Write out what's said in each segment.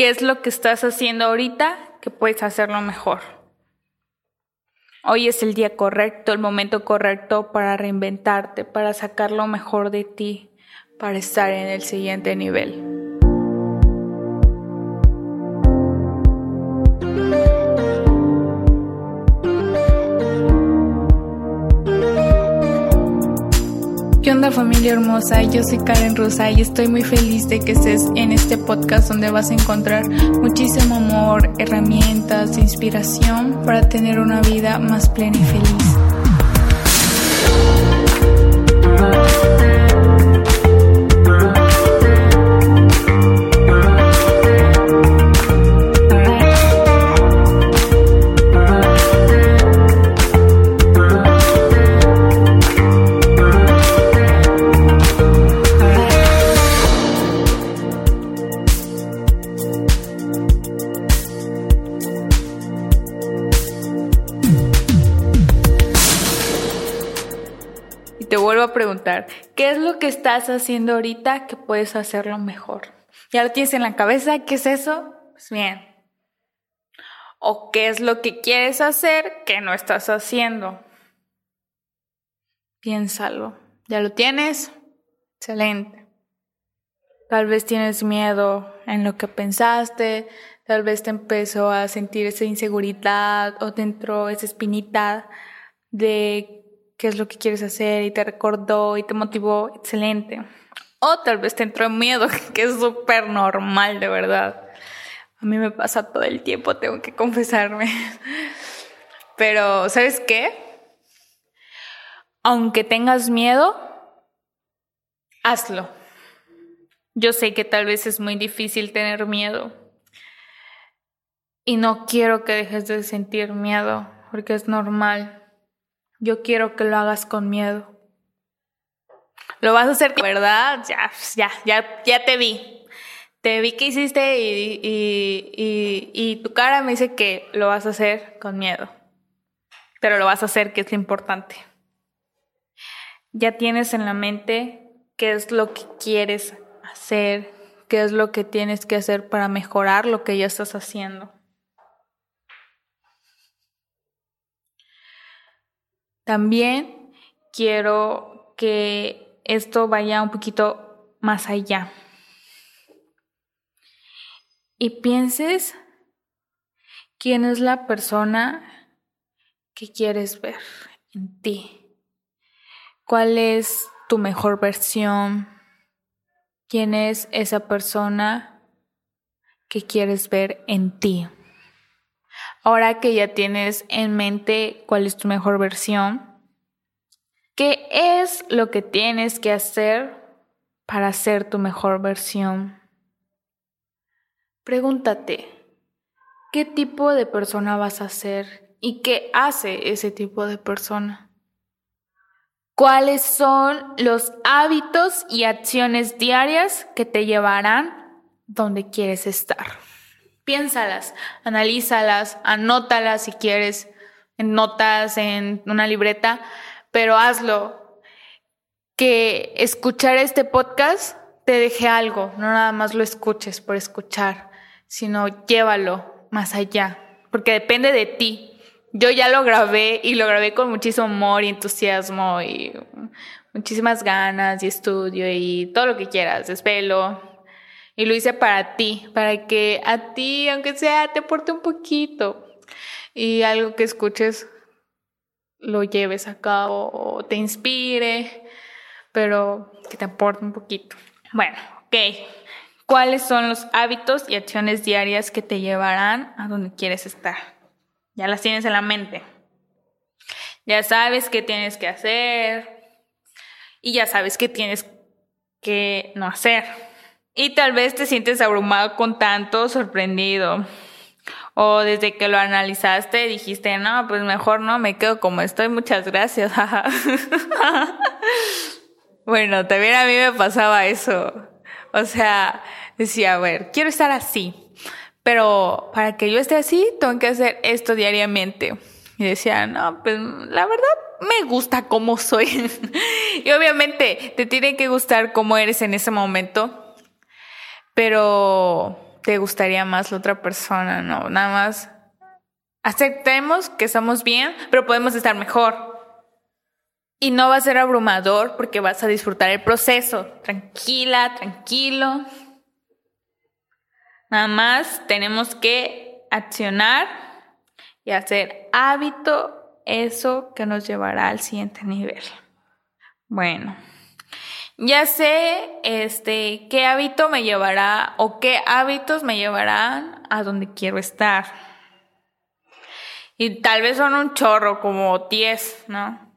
¿Qué es lo que estás haciendo ahorita que puedes hacerlo mejor? Hoy es el día correcto, el momento correcto para reinventarte, para sacar lo mejor de ti, para estar en el siguiente nivel. ¿Qué onda familia hermosa? Yo soy Karen Rosa y estoy muy feliz de que estés en este podcast donde vas a encontrar muchísimo amor, herramientas, inspiración para tener una vida más plena y feliz. Estás haciendo ahorita que puedes hacerlo mejor? ¿Ya lo tienes en la cabeza? ¿Qué es eso? Pues bien. ¿O qué es lo que quieres hacer que no estás haciendo? Piénsalo. ¿Ya lo tienes? Excelente. Tal vez tienes miedo en lo que pensaste, tal vez te empezó a sentir esa inseguridad o te entró esa espinita de qué es lo que quieres hacer y te recordó y te motivó, excelente. O tal vez te entró miedo, que es súper normal, de verdad. A mí me pasa todo el tiempo, tengo que confesarme. Pero, ¿sabes qué? Aunque tengas miedo, hazlo. Yo sé que tal vez es muy difícil tener miedo. Y no quiero que dejes de sentir miedo, porque es normal. Yo quiero que lo hagas con miedo. Lo vas a hacer, ¿verdad? Ya, ya, ya, ya te vi. Te vi que hiciste y, y, y, tu cara me dice que lo vas a hacer con miedo. Pero lo vas a hacer, que es lo importante. Ya tienes en la mente qué es lo que quieres hacer, qué es lo que tienes que hacer para mejorar lo que ya estás haciendo. También quiero que esto vaya un poquito más allá. Y pienses quién es la persona que quieres ver en ti. ¿Cuál es tu mejor versión? ¿Quién es esa persona que quieres ver en ti? Ahora que ya tienes en mente cuál es tu mejor versión, ¿qué es lo que tienes que hacer para ser tu mejor versión? Pregúntate, ¿qué tipo de persona vas a ser y qué hace ese tipo de persona? ¿Cuáles son los hábitos y acciones diarias que te llevarán donde quieres estar? Piénsalas, analízalas, anótalas si quieres, en notas, en una libreta, pero hazlo. Que escuchar este podcast te deje algo, no nada más lo escuches por escuchar, sino llévalo más allá, porque depende de ti. Yo ya lo grabé y lo grabé con muchísimo amor y entusiasmo y muchísimas ganas y estudio y todo lo que quieras, desvelo, y lo hice para ti, para que a ti, aunque sea, te aporte un poquito. Y algo que escuches lo lleves a cabo o te inspire, pero que te aporte un poquito. Bueno, ok. ¿Cuáles son los hábitos y acciones diarias que te llevarán a donde quieres estar? Ya las tienes en la mente. Ya sabes qué tienes que hacer y ya sabes qué tienes que no hacer. Y tal vez te sientes abrumado con tanto, sorprendido. O desde que lo analizaste dijiste, no, pues mejor no, me quedo como estoy, muchas gracias. bueno, también a mí me pasaba eso. O sea, decía, a ver, quiero estar así. Pero para que yo esté así, tengo que hacer esto diariamente. Y decía, no, pues la verdad me gusta como soy. y obviamente te tiene que gustar cómo eres en ese momento pero te gustaría más la otra persona, no, nada más aceptemos que estamos bien, pero podemos estar mejor. Y no va a ser abrumador porque vas a disfrutar el proceso. Tranquila, tranquilo. Nada más tenemos que accionar y hacer hábito eso que nos llevará al siguiente nivel. Bueno, ya sé este qué hábito me llevará o qué hábitos me llevarán a donde quiero estar. Y tal vez son un chorro, como 10, ¿no?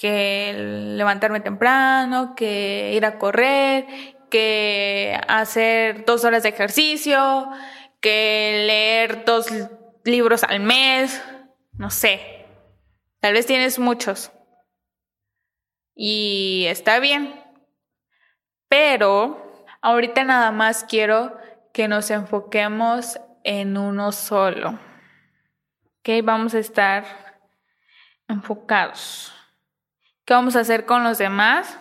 que levantarme temprano, que ir a correr, que hacer dos horas de ejercicio, que leer dos libros al mes, no sé. Tal vez tienes muchos. Y está bien. Pero ahorita nada más quiero que nos enfoquemos en uno solo. ¿Ok? Vamos a estar enfocados. ¿Qué vamos a hacer con los demás?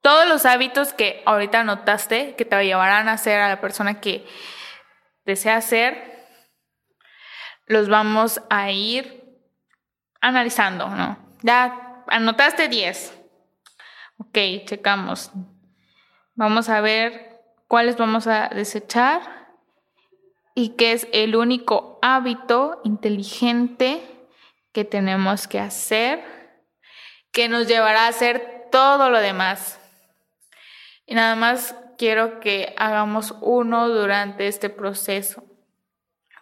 Todos los hábitos que ahorita notaste que te llevarán a ser a la persona que desea ser, los vamos a ir analizando, ¿no? Ya anotaste 10. Ok, checamos. Vamos a ver cuáles vamos a desechar y qué es el único hábito inteligente que tenemos que hacer que nos llevará a hacer todo lo demás. Y nada más quiero que hagamos uno durante este proceso.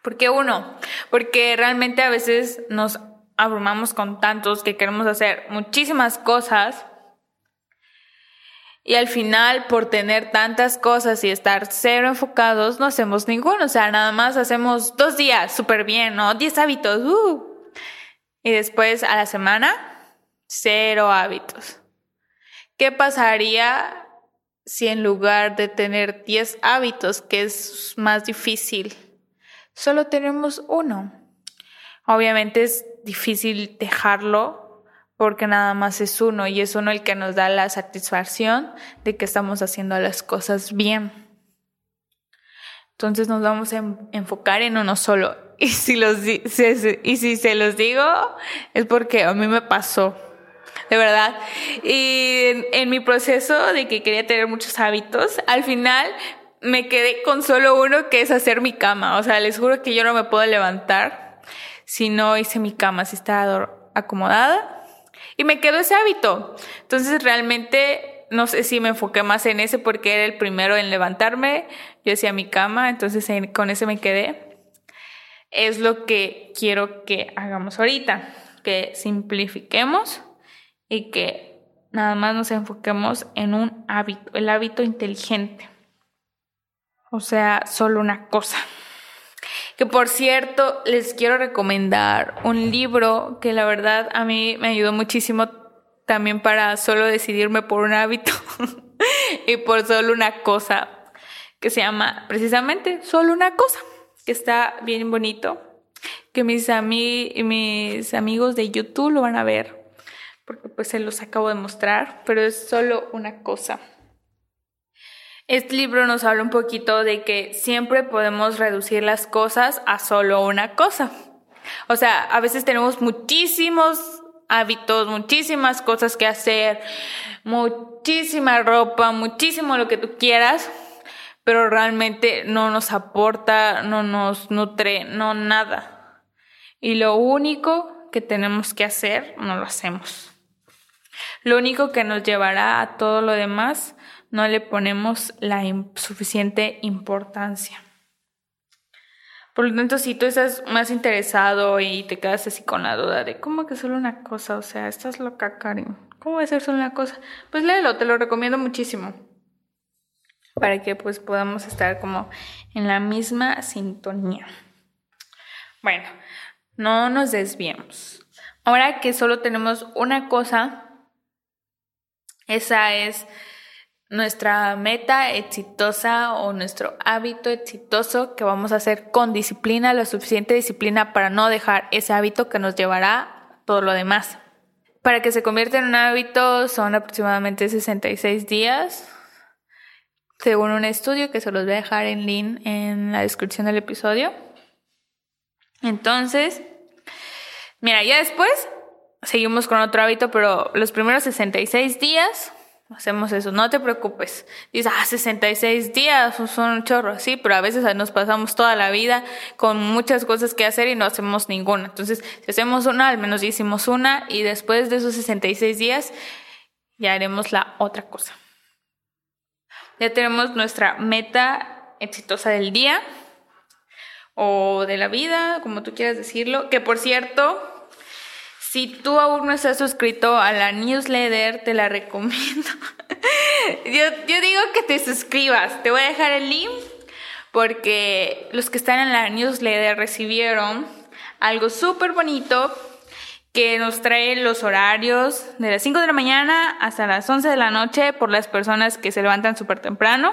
¿Por qué uno? Porque realmente a veces nos abrumamos con tantos que queremos hacer muchísimas cosas y al final por tener tantas cosas y estar cero enfocados no hacemos ninguno. O sea, nada más hacemos dos días súper bien, ¿no? Diez hábitos. Uh. Y después a la semana cero hábitos. ¿Qué pasaría si en lugar de tener 10 hábitos, que es más difícil, solo tenemos uno? Obviamente es difícil dejarlo porque nada más es uno y es uno el que nos da la satisfacción de que estamos haciendo las cosas bien. Entonces nos vamos a enfocar en uno solo. Y si, los, y si se los digo, es porque a mí me pasó de verdad. Y en, mi proceso de que quería tener muchos hábitos, al final me quedé con solo uno que es hacer mi cama. O sea, les juro que yo no me puedo levantar si no hice mi cama, si estaba acomodada. Y me quedó ese hábito. Entonces realmente no sé si me enfoqué más en ese porque era el primero en levantarme. Yo hacía mi cama, entonces con ese me quedé. Es lo que quiero que hagamos ahorita, que simplifiquemos y que nada más nos enfoquemos en un hábito, el hábito inteligente. O sea, solo una cosa. Que por cierto, les quiero recomendar un libro que la verdad a mí me ayudó muchísimo también para solo decidirme por un hábito y por solo una cosa, que se llama precisamente Solo una cosa, que está bien bonito, que mis, mis amigos de YouTube lo van a ver porque pues se los acabo de mostrar, pero es solo una cosa. Este libro nos habla un poquito de que siempre podemos reducir las cosas a solo una cosa. O sea, a veces tenemos muchísimos hábitos, muchísimas cosas que hacer, muchísima ropa, muchísimo lo que tú quieras, pero realmente no nos aporta, no nos nutre, no nada. Y lo único que tenemos que hacer, no lo hacemos. Lo único que nos llevará a todo lo demás, no le ponemos la suficiente importancia. Por lo tanto, si tú estás más interesado y te quedas así con la duda de cómo que solo una cosa, o sea, estás loca, Karen, ¿cómo va a ser solo una cosa? Pues léelo, te lo recomiendo muchísimo. Para que pues podamos estar como en la misma sintonía. Bueno, no nos desviemos. Ahora que solo tenemos una cosa, esa es nuestra meta exitosa o nuestro hábito exitoso que vamos a hacer con disciplina, la suficiente disciplina para no dejar ese hábito que nos llevará todo lo demás. Para que se convierta en un hábito son aproximadamente 66 días. según un estudio que se los voy a dejar en link en la descripción del episodio. Entonces, mira, ya después seguimos con otro hábito, pero los primeros 66 días hacemos eso, no te preocupes. Dices, ah, 66 días, son un chorro, sí, pero a veces nos pasamos toda la vida con muchas cosas que hacer y no hacemos ninguna. Entonces, si hacemos una, al menos hicimos una y después de esos 66 días ya haremos la otra cosa. Ya tenemos nuestra meta exitosa del día o de la vida, como tú quieras decirlo, que por cierto, si tú aún no estás suscrito a la newsletter, te la recomiendo. yo, digo que te suscribas. Te voy a dejar el link porque los que están en la newsletter recibieron algo súper bonito que nos trae los horarios de las 5 de la mañana hasta las 11 de la noche por las personas que se levantan súper temprano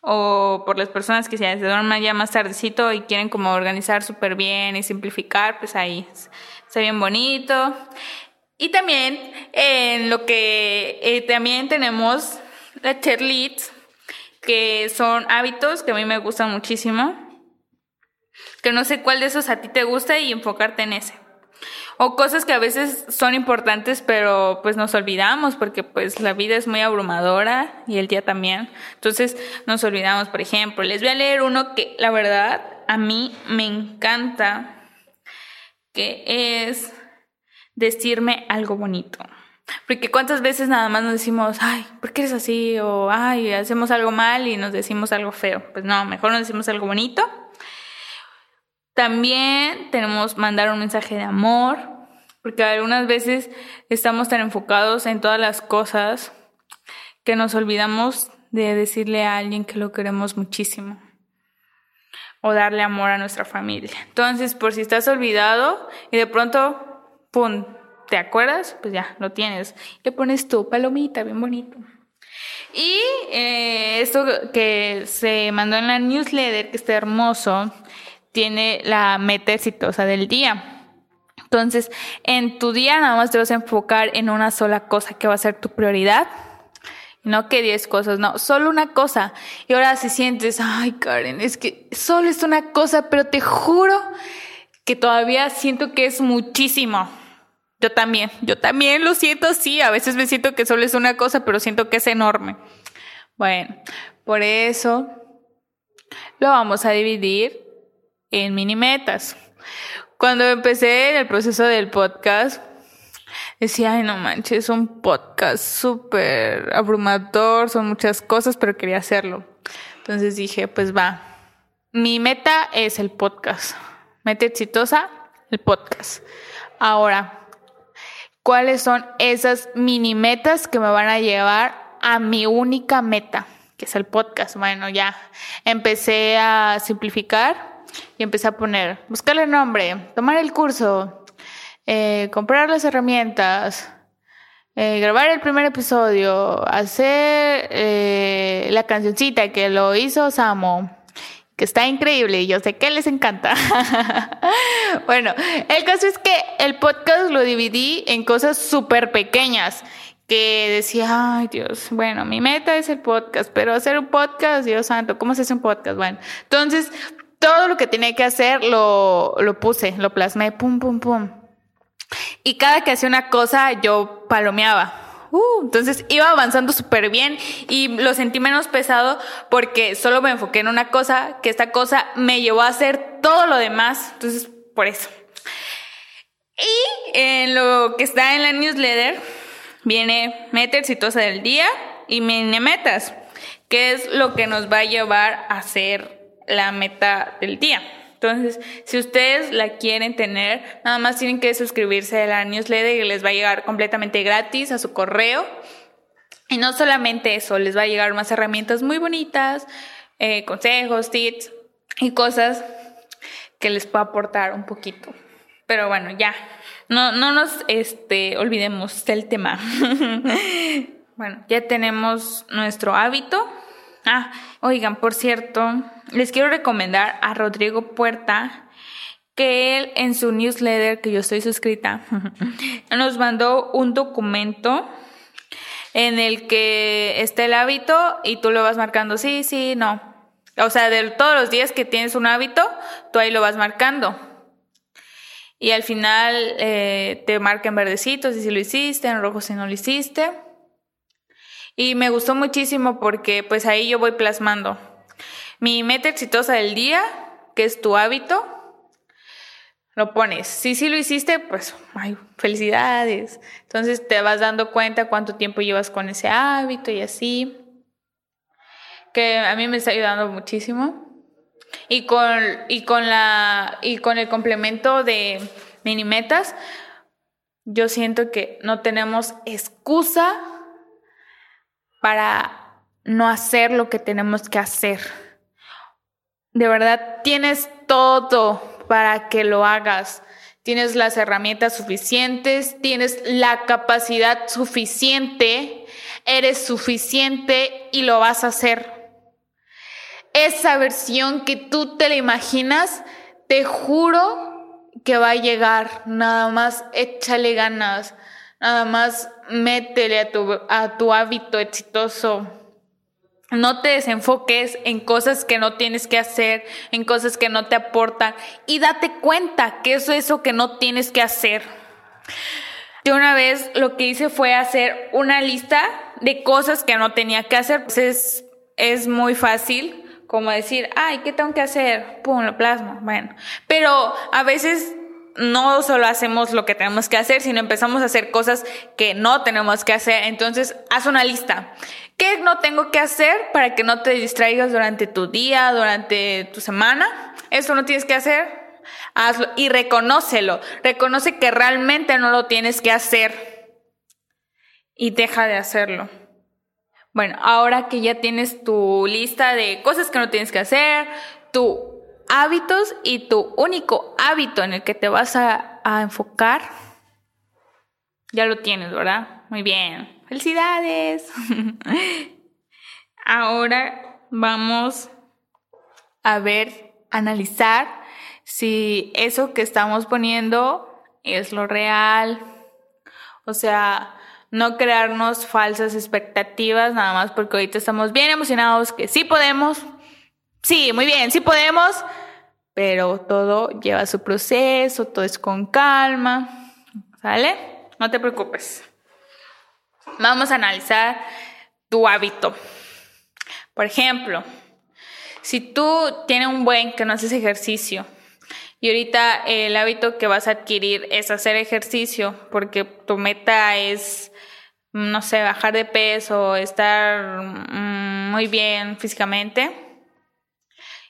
o por las personas que se duermen ya más tardecito y quieren como organizar súper bien y simplificar, pues ahí está bien bonito. Y también en lo que eh, también tenemos la cheerleads, que son hábitos que a mí me gustan muchísimo. Que no sé cuál de esos a ti te gusta y enfocarte en ese. O cosas que a veces son importantes, pero pues nos olvidamos porque pues la vida es muy abrumadora y el día también. Entonces nos olvidamos, por ejemplo, les voy a leer uno que la verdad a mí me encanta es decirme algo bonito. Porque cuántas veces nada más nos decimos, ay, ¿por qué eres así? O, ay, hacemos algo mal y nos decimos algo feo. Pues no, mejor nos decimos algo bonito. También tenemos mandar un mensaje de amor, porque algunas veces estamos tan enfocados en todas las cosas que nos olvidamos de decirle a alguien que lo queremos muchísimo o darle amor a nuestra familia. Entonces, por si estás olvidado y de pronto, ¡pum!, ¿te acuerdas? Pues ya, lo tienes. Le pones tu palomita, bien bonito. Y eh, esto que se mandó en la newsletter, que está hermoso, tiene la meta exitosa del día. Entonces, en tu día nada más te vas a enfocar en una sola cosa que va a ser tu prioridad no que 10 cosas, no, solo una cosa. Y ahora si sientes, ay Karen, es que solo es una cosa, pero te juro que todavía siento que es muchísimo. Yo también, yo también lo siento sí, a veces me siento que solo es una cosa, pero siento que es enorme. Bueno, por eso lo vamos a dividir en mini metas. Cuando empecé el proceso del podcast, decía, ay, no manches, es un podcast súper abrumador, son muchas cosas, pero quería hacerlo. Entonces dije, pues va. Mi meta es el podcast. Meta exitosa, el podcast. Ahora, ¿cuáles son esas mini metas que me van a llevar a mi única meta, que es el podcast? Bueno, ya empecé a simplificar y empecé a poner, buscarle nombre, tomar el curso, eh, comprar las herramientas, eh, grabar el primer episodio, hacer eh, la cancioncita que lo hizo Samo, que está increíble y yo sé que les encanta. bueno, el caso es que el podcast lo dividí en cosas súper pequeñas que decía, ay Dios, bueno, mi meta es el podcast, pero hacer un podcast, Dios santo, ¿cómo se hace un podcast? Bueno, entonces todo lo que tenía que hacer lo, lo puse, lo plasmé, pum, pum, pum. Y cada que hacía una cosa, yo palomeaba. Uh, entonces iba avanzando súper bien y lo sentí menos pesado porque solo me enfoqué en una cosa, que esta cosa me llevó a hacer todo lo demás. Entonces, por eso. Y en lo que está en la newsletter viene meta exitosa del día y mini metas, que es lo que nos va a llevar a hacer la meta del día. Entonces, si ustedes la quieren tener, nada más tienen que suscribirse a la newsletter y les va a llegar completamente gratis a su correo. Y no solamente eso, les va a llegar más herramientas muy bonitas, eh, consejos, tips y cosas que les pueda aportar un poquito. Pero bueno, ya, no, no nos este, olvidemos del tema. bueno, ya tenemos nuestro hábito Ah, oigan, por cierto, les quiero recomendar a Rodrigo Puerta que él en su newsletter que yo estoy suscrita nos mandó un documento en el que esté el hábito y tú lo vas marcando, sí, sí, no. O sea, de todos los días que tienes un hábito, tú ahí lo vas marcando. Y al final eh, te marca en verdecito si lo hiciste, en rojo si no lo hiciste. Y me gustó muchísimo porque pues ahí yo voy plasmando mi meta exitosa del día, que es tu hábito, lo pones. Si sí lo hiciste, pues, ay, felicidades. Entonces te vas dando cuenta cuánto tiempo llevas con ese hábito y así. Que a mí me está ayudando muchísimo. Y con, y con la, y con el complemento de mini metas, yo siento que no tenemos excusa para no hacer lo que tenemos que hacer. De verdad, tienes todo para que lo hagas. Tienes las herramientas suficientes, tienes la capacidad suficiente, eres suficiente y lo vas a hacer. Esa versión que tú te la imaginas, te juro que va a llegar. Nada más échale ganas, nada más métele a tu, a tu hábito exitoso. No te desenfoques en cosas que no tienes que hacer, en cosas que no te aportan y date cuenta que eso es eso que no tienes que hacer. Yo una vez lo que hice fue hacer una lista de cosas que no tenía que hacer. Pues es, es muy fácil como decir, ay, ¿qué tengo que hacer? Pum, lo plasmo. Bueno, pero a veces no solo hacemos lo que tenemos que hacer, sino empezamos a hacer cosas que no tenemos que hacer. Entonces, haz una lista. ¿Qué no tengo que hacer para que no te distraigas durante tu día, durante tu semana? Eso no tienes que hacer. Hazlo y reconócelo. Reconoce que realmente no lo tienes que hacer. Y deja de hacerlo. Bueno, ahora que ya tienes tu lista de cosas que no tienes que hacer, tu hábitos y tu único hábito en el que te vas a, a enfocar, ya lo tienes, ¿verdad? Muy bien. Felicidades. Ahora vamos a ver, analizar si eso que estamos poniendo es lo real. O sea, no crearnos falsas expectativas nada más porque ahorita estamos bien emocionados que sí podemos. Sí, muy bien, sí podemos. Pero todo lleva su proceso, todo es con calma. ¿Sale? No te preocupes. Vamos a analizar tu hábito. Por ejemplo, si tú tienes un buen que no haces ejercicio y ahorita el hábito que vas a adquirir es hacer ejercicio porque tu meta es, no sé, bajar de peso, estar mm, muy bien físicamente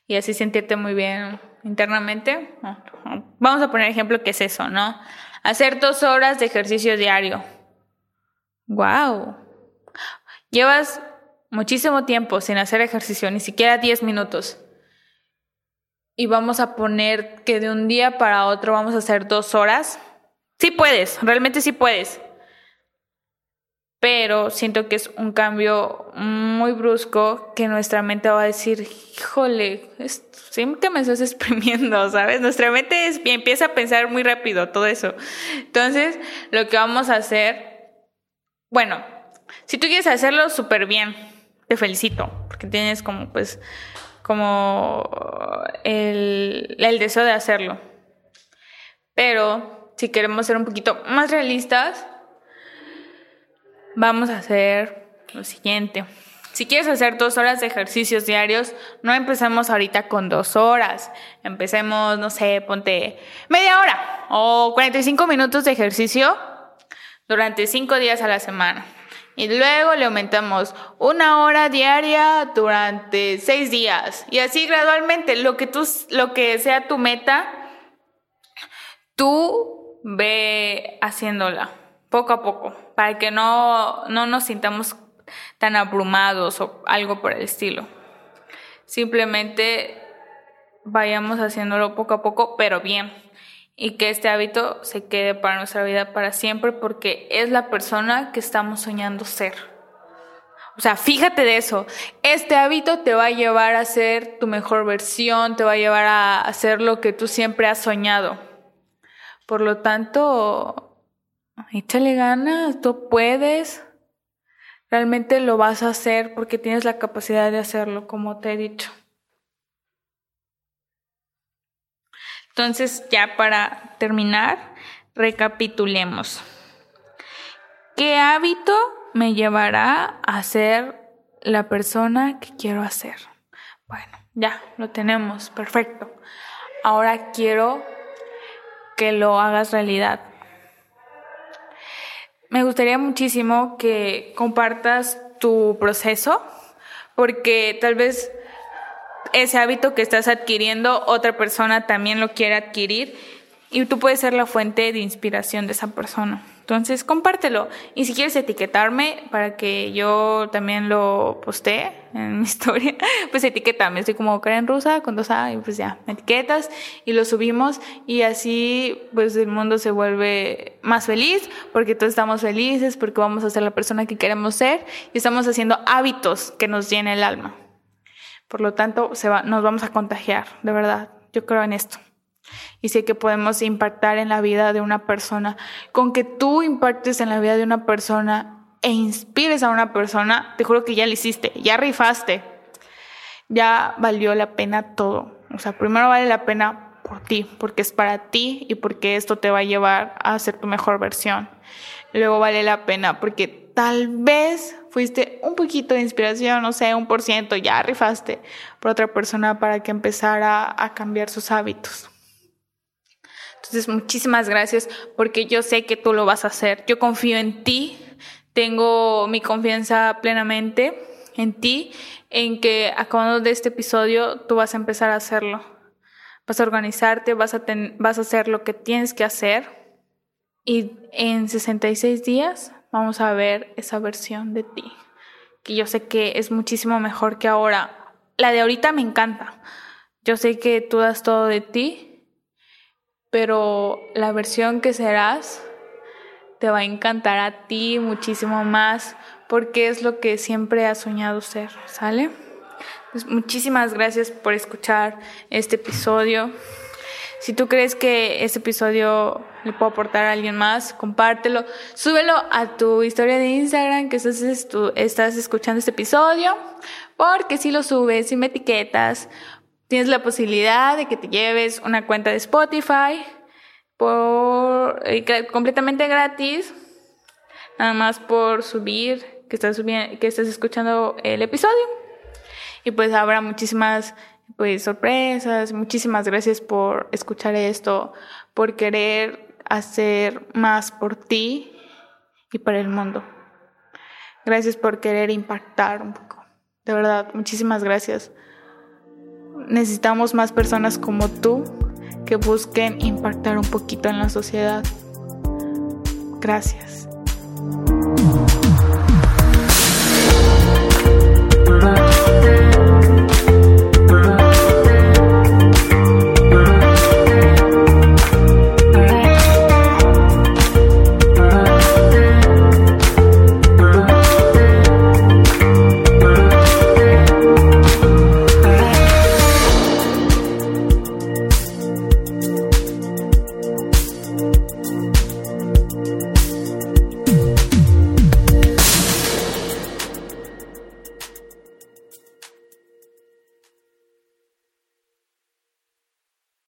y así sentirte muy bien internamente. Vamos a poner ejemplo que es eso, ¿no? Hacer dos horas de ejercicio diario Wow. Llevas muchísimo tiempo sin hacer ejercicio, ni siquiera 10 minutos. Y vamos a poner que de un día para otro vamos a hacer dos horas. Sí puedes, realmente sí puedes. Pero siento que es un cambio muy brusco que nuestra mente va a decir, híjole, siempre me estás exprimiendo, ¿sabes? Nuestra mente empieza a pensar muy rápido todo eso. Entonces, lo que vamos a hacer bueno, si tú quieres hacerlo súper bien, te felicito, porque tienes como, pues, como el, el deseo de hacerlo. Pero si queremos ser un poquito más realistas, vamos a hacer lo siguiente. Si quieres hacer dos horas de ejercicios diarios, no empecemos ahorita con dos horas. Empecemos, no sé, ponte media hora o 45 minutos de ejercicio durante cinco días a la semana. Y luego le aumentamos una hora diaria durante seis días. Y así gradualmente, lo que, tú, lo que sea tu meta, tú ve haciéndola poco a poco, para que no, no nos sintamos tan abrumados o algo por el estilo. Simplemente vayamos haciéndolo poco a poco, pero bien y que este hábito se quede para nuestra vida para siempre porque es la persona que estamos soñando ser. O sea, fíjate de eso. Este hábito te va a llevar a ser tu mejor versión, te va a llevar a hacer lo que tú siempre has soñado. Por lo tanto, échale ganas, tú puedes. Realmente lo vas a hacer porque tienes la capacidad de hacerlo, como te he dicho. Entonces, ya para terminar, recapitulemos. ¿Qué hábito me llevará a ser la persona que quiero hacer? Bueno, ya lo tenemos, perfecto. Ahora quiero que lo hagas realidad. Me gustaría muchísimo que compartas tu proceso, porque tal vez ese hábito que estás adquiriendo, otra persona también lo quiere adquirir y tú puedes ser la fuente de inspiración de esa persona. Entonces, compártelo. Y si quieres etiquetarme para que yo también lo postee en mi historia, pues etiquetame. Estoy como Karen Rusa con dos A y pues ya, me etiquetas y lo subimos y así pues el mundo se vuelve más feliz porque todos estamos felices, porque vamos a ser la persona que queremos ser y estamos haciendo hábitos que nos llenen el alma. Por lo tanto, se va, nos vamos a contagiar, de verdad. Yo creo en esto. Y sé que podemos impactar en la vida de una persona. Con que tú impactes en la vida de una persona e inspires a una persona, te juro que ya lo hiciste, ya rifaste. Ya valió la pena todo. O sea, primero vale la pena por ti, porque es para ti y porque esto te va a llevar a ser tu mejor versión. Luego vale la pena porque tal vez fuiste un poquito de inspiración, no sé, un por ciento, ya rifaste por otra persona para que empezara a cambiar sus hábitos. Entonces, muchísimas gracias porque yo sé que tú lo vas a hacer. Yo confío en ti, tengo mi confianza plenamente en ti, en que acabando de este episodio tú vas a empezar a hacerlo. Vas a organizarte, vas a, vas a hacer lo que tienes que hacer y en 66 días vamos a ver esa versión de ti, que yo sé que es muchísimo mejor que ahora. La de ahorita me encanta. Yo sé que tú das todo de ti, pero la versión que serás te va a encantar a ti muchísimo más porque es lo que siempre has soñado ser, ¿sale? Pues muchísimas gracias por escuchar este episodio. Si tú crees que este episodio le puede aportar a alguien más, compártelo. Súbelo a tu historia de Instagram que estás, estás escuchando este episodio. Porque si lo subes, y me etiquetas, tienes la posibilidad de que te lleves una cuenta de Spotify por eh, completamente gratis. Nada más por subir que estás subiendo, que estás escuchando el episodio y pues habrá muchísimas pues sorpresas. Muchísimas gracias por escuchar esto, por querer hacer más por ti y para el mundo. Gracias por querer impactar un poco. De verdad, muchísimas gracias. Necesitamos más personas como tú que busquen impactar un poquito en la sociedad. Gracias.